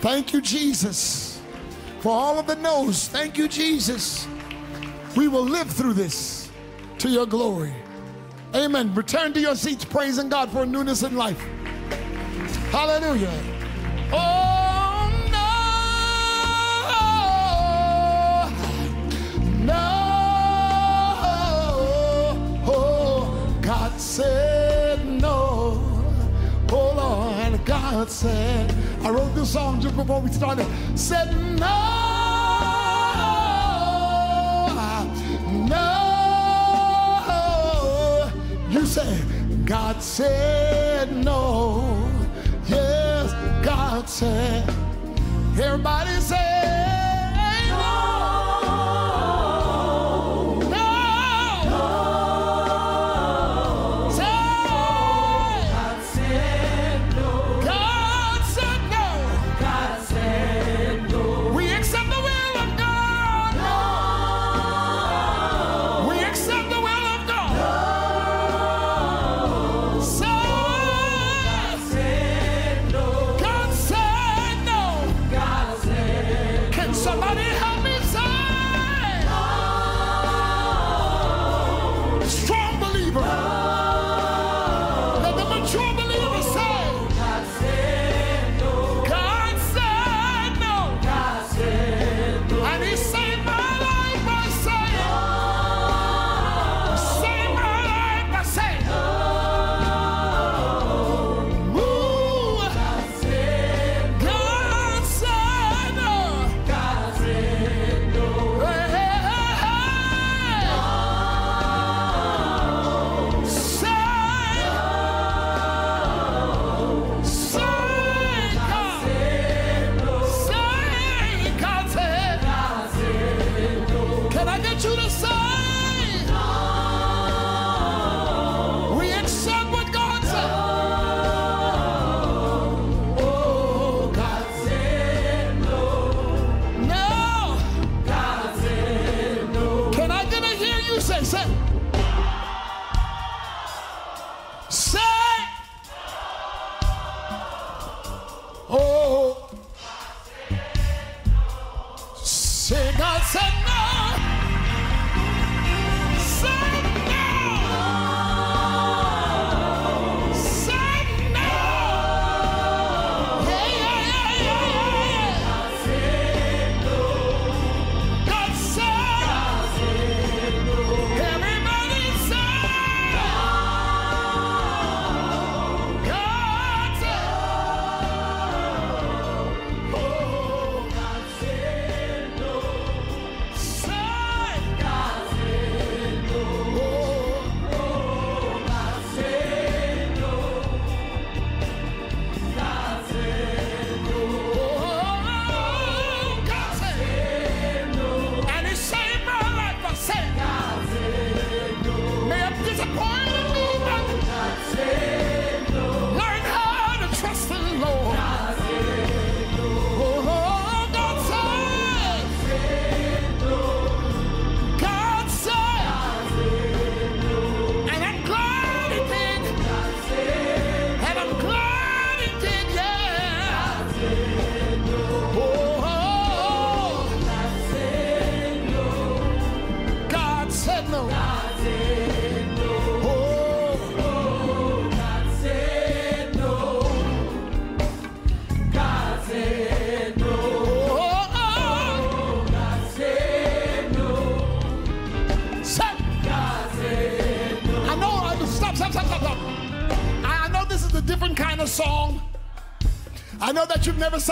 Thank you, Jesus for all of the no's. Thank you, Jesus. We will live through this to your glory. Amen. Return to your seats, praising God for newness in life. Hallelujah. Oh, no. No. Oh, God said God said I wrote this song just before we started. Said no, no. You say, God said no. Yes, God said. Everybody say.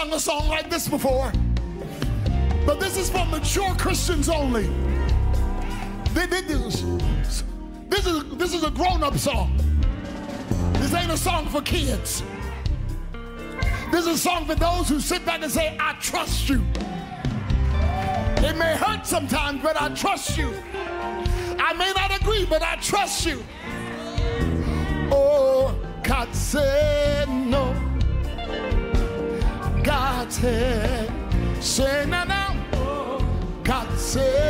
Sung a song like this before, but this is for mature Christians only. This is, this is, this is a grown up song. This ain't a song for kids. This is a song for those who sit back and say, I trust you. It may hurt sometimes, but I trust you. I may not agree, but I trust you. Oh, God said said, say no, no. God said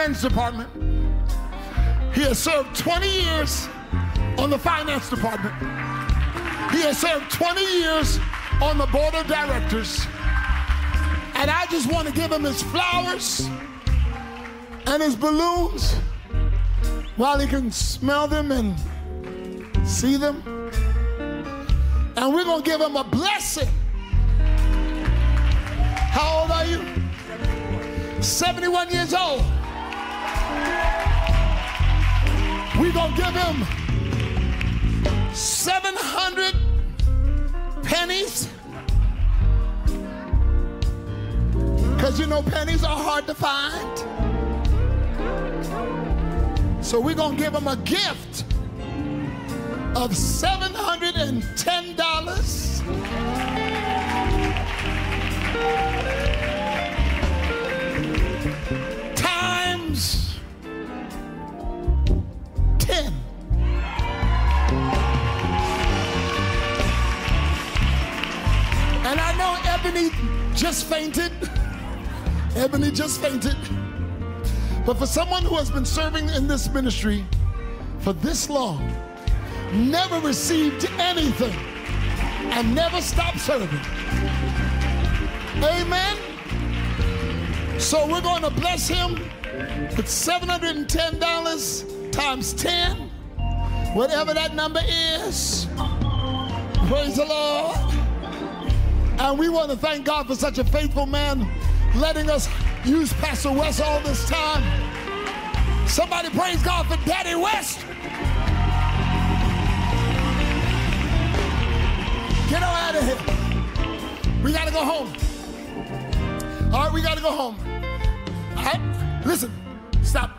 men's department. He has served 20 years on the finance department. He has served 20 years on the board of directors. And I just want to give him his flowers and his balloons while he can smell them and see them. And we're going to give him a blessing. How old are you? 71 years old. Going to give him 700 pennies. Because you know pennies are hard to find. So we're going to give him a gift of $710. Ebony just fainted. Ebony just fainted. But for someone who has been serving in this ministry for this long, never received anything, and never stopped serving. Amen. So we're going to bless him with $710 times 10, whatever that number is. Praise the Lord. And we want to thank God for such a faithful man letting us use Pastor West all this time. Somebody praise God for Daddy West. Get on out of here. We got to go home. All right, we got to go home. All right, listen, stop.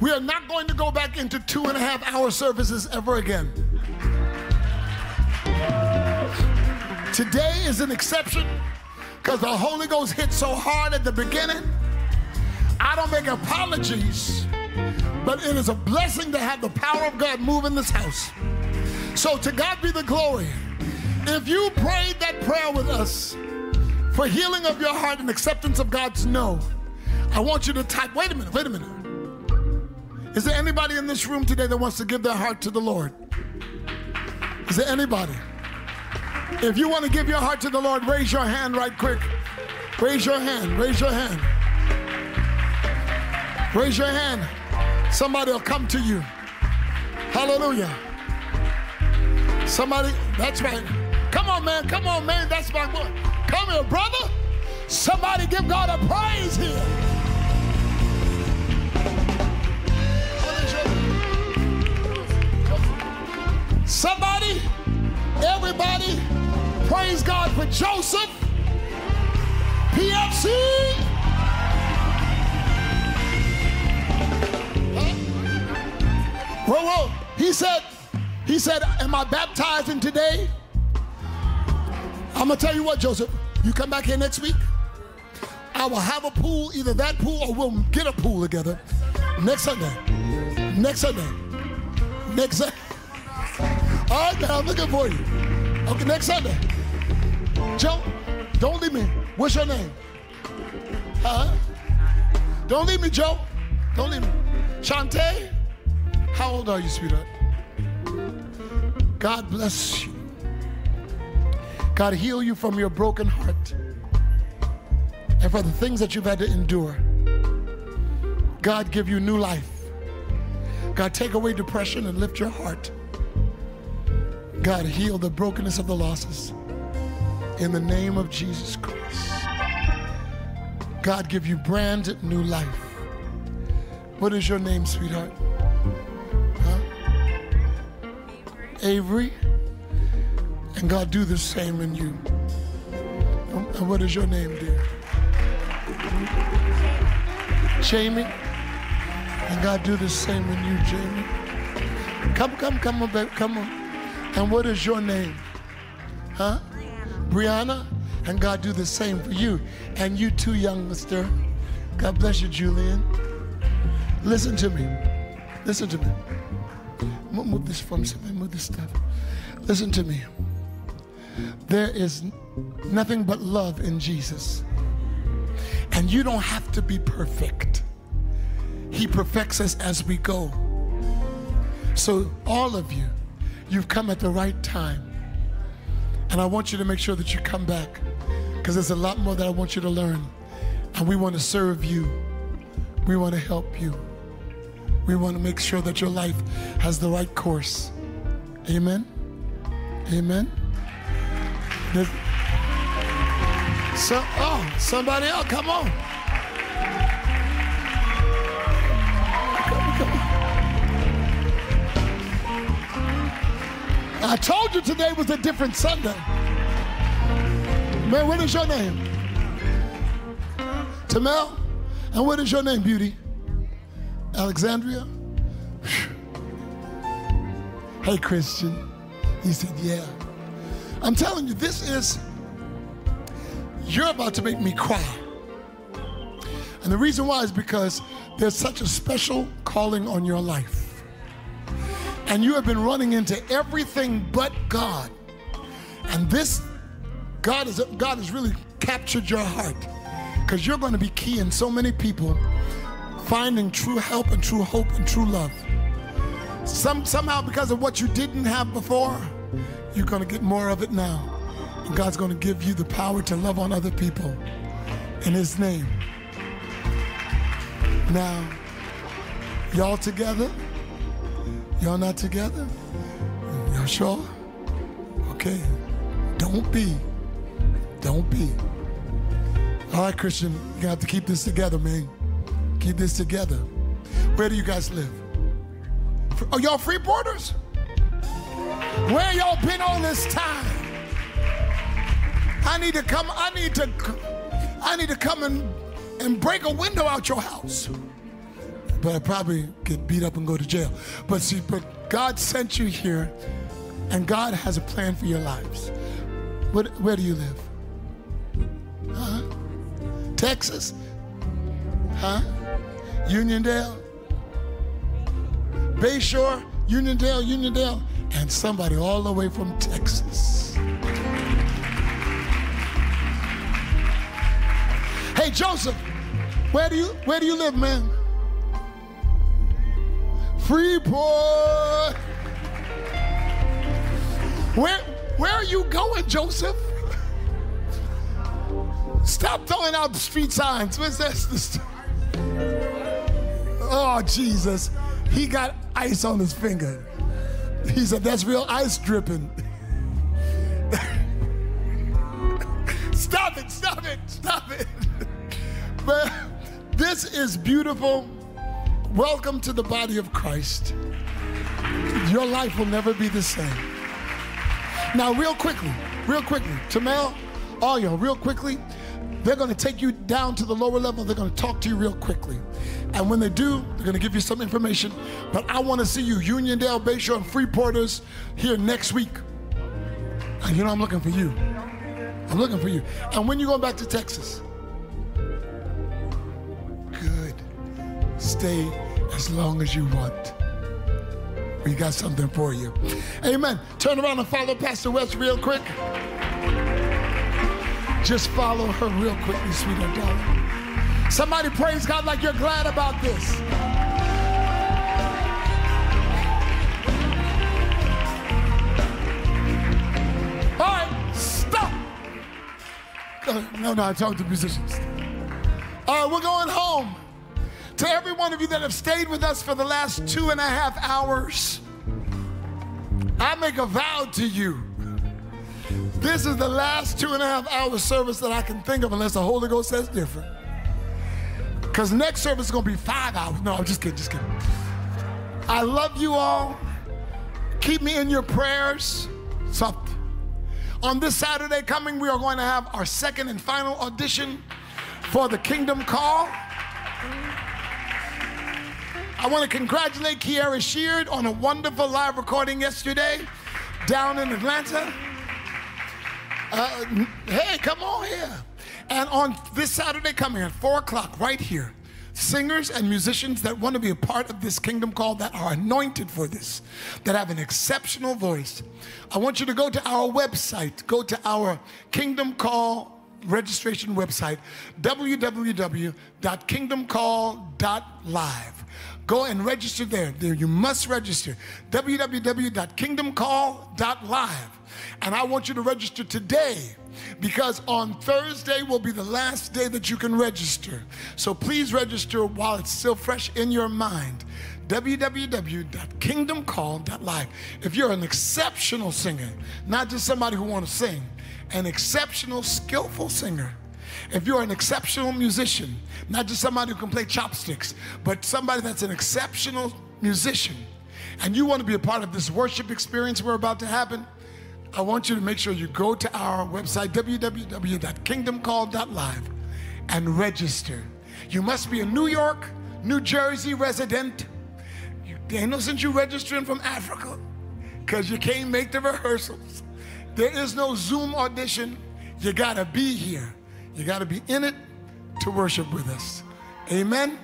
We are not going to go back into two and a half hour services ever again. Today is an exception because the Holy Ghost hit so hard at the beginning. I don't make apologies, but it is a blessing to have the power of God move in this house. So to God be the glory. If you prayed that prayer with us for healing of your heart and acceptance of God's no, I want you to type, wait a minute, wait a minute. Is there anybody in this room today that wants to give their heart to the Lord? Is there anybody? If you want to give your heart to the Lord, raise your hand right quick. Raise your hand, raise your hand. Raise your hand. Somebody will come to you. Hallelujah. Somebody, that's right. Come on, man. Come on, man. That's my boy. Come here, brother. Somebody give God a praise here. Somebody, everybody, praise God for Joseph. PFC. Whoa, whoa. He said, he said, am I baptizing today? I'm gonna tell you what, Joseph. You come back here next week. I will have a pool, either that pool or we'll get a pool together next Sunday. Next Sunday. Next Sunday. All right, now I'm looking for you. Okay, next Sunday. Joe, don't leave me. What's your name? Huh? Don't leave me, Joe. Don't leave me. Shantae, how old are you, sweetheart? God bless you. God heal you from your broken heart and for the things that you've had to endure. God give you new life. God take away depression and lift your heart. God heal the brokenness of the losses in the name of Jesus Christ. God give you brand new life. What is your name, sweetheart? Huh? Avery. And God do the same in you. And what is your name, dear? Jamie. And God do the same in you, Jamie. Come, come, come on, babe, come on. And what is your name? Huh? Brianna. And God do the same for you. And you too, young mister. God bless you, Julian. Listen to me. Listen to me. Mo- Move this from somebody, move this stuff. Listen to me. There is nothing but love in Jesus. And you don't have to be perfect. He perfects us as we go. So, all of you, you've come at the right time. And I want you to make sure that you come back because there's a lot more that I want you to learn. And we want to serve you, we want to help you, we want to make sure that your life has the right course. Amen. Amen. There's- So, oh, somebody else, come on. I told you today was a different Sunday. Man, what is your name? Tamel? And what is your name, beauty? Alexandria? Hey, Christian. He said, Yeah. I'm telling you, this is, you're about to make me cry. And the reason why is because there's such a special calling on your life. And you have been running into everything but God. And this, God, is, God has really captured your heart because you're going to be key in so many people finding true help and true hope and true love. Some, somehow, because of what you didn't have before, you're going to get more of it now. And God's going to give you the power to love on other people in His name. Now, y'all together? Y'all not together? Y'all sure? Okay. Don't be. Don't be. All right, Christian, you have to keep this together, man. Keep this together. Where do you guys live? Are oh, y'all Freeporters? Where y'all been all this time? I need to come, I need to I need to come and, and break a window out your house. But I'd probably get beat up and go to jail. But see, but God sent you here, and God has a plan for your lives. What, where do you live? Huh? Texas? Huh? Uniondale? Bayshore? Uniondale? Uniondale? And somebody all the way from Texas. Hey Joseph, where do you where do you live, man? Freeport. Where where are you going, Joseph? Stop throwing out the street signs. What's this? Oh Jesus, he got ice on his finger. He said that's real ice dripping. stop it! Stop it! Stop it! But this is beautiful. Welcome to the body of Christ. Your life will never be the same. Now, real quickly, real quickly, Tamel, all y'all, real quickly, they're going to take you down to the lower level. They're going to talk to you real quickly. And when they do, they're going to give you some information. But I want to see you, Uniondale, Bayshore, and Freeporters, here next week. And you know, I'm looking for you. I'm looking for you. And when you going back to Texas? Stay as long as you want. We got something for you. Amen. Turn around and follow Pastor West real quick. Just follow her real quickly, sweetheart, darling. Somebody praise God like you're glad about this. Stop. No, no, I talk to musicians. All right, we're going home. To every one of you that have stayed with us for the last two and a half hours, I make a vow to you. This is the last two and a half hour service that I can think of, unless the Holy Ghost says different. Because next service is going to be five hours. No, I'm just kidding, just kidding. I love you all. Keep me in your prayers. So, on this Saturday coming, we are going to have our second and final audition for the Kingdom Call. I want to congratulate Kierra Sheard on a wonderful live recording yesterday down in Atlanta. Uh, hey, come on here. And on this Saturday coming at 4 o'clock, right here, singers and musicians that want to be a part of this kingdom call that are anointed for this, that have an exceptional voice. I want you to go to our website, go to our kingdom call registration website, www.kingdomcall.live. Go and register there. There you must register. www.kingdomcall.live. And I want you to register today because on Thursday will be the last day that you can register. So please register while it's still fresh in your mind www.kingdomcall.live. If you're an exceptional singer, not just somebody who wants to sing, an exceptional, skillful singer, if you're an exceptional musician, not just somebody who can play chopsticks, but somebody that's an exceptional musician, and you want to be a part of this worship experience we're about to happen, I want you to make sure you go to our website, www.kingdomcall.live, and register. You must be a New York, New Jersey resident. You, ain't no sense you registering from Africa because you can't make the rehearsals. There is no Zoom audition. You got to be here. You got to be in it to worship with us. Amen.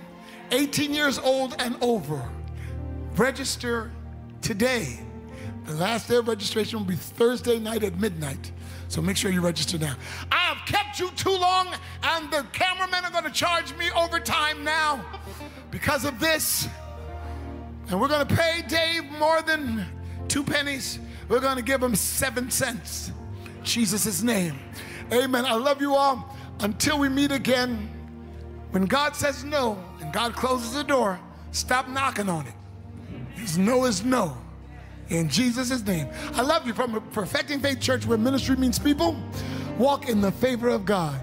18 years old and over. Register today. The last day of registration will be Thursday night at midnight. So make sure you register now. I have kept you too long, and the cameramen are going to charge me overtime now because of this. And we're going to pay Dave more than two pennies. We're going to give them seven cents. Jesus' name. Amen. I love you all. Until we meet again, when God says no and God closes the door, stop knocking on it. His no is no. In Jesus' name. I love you from Perfecting Faith Church, where ministry means people. Walk in the favor of God.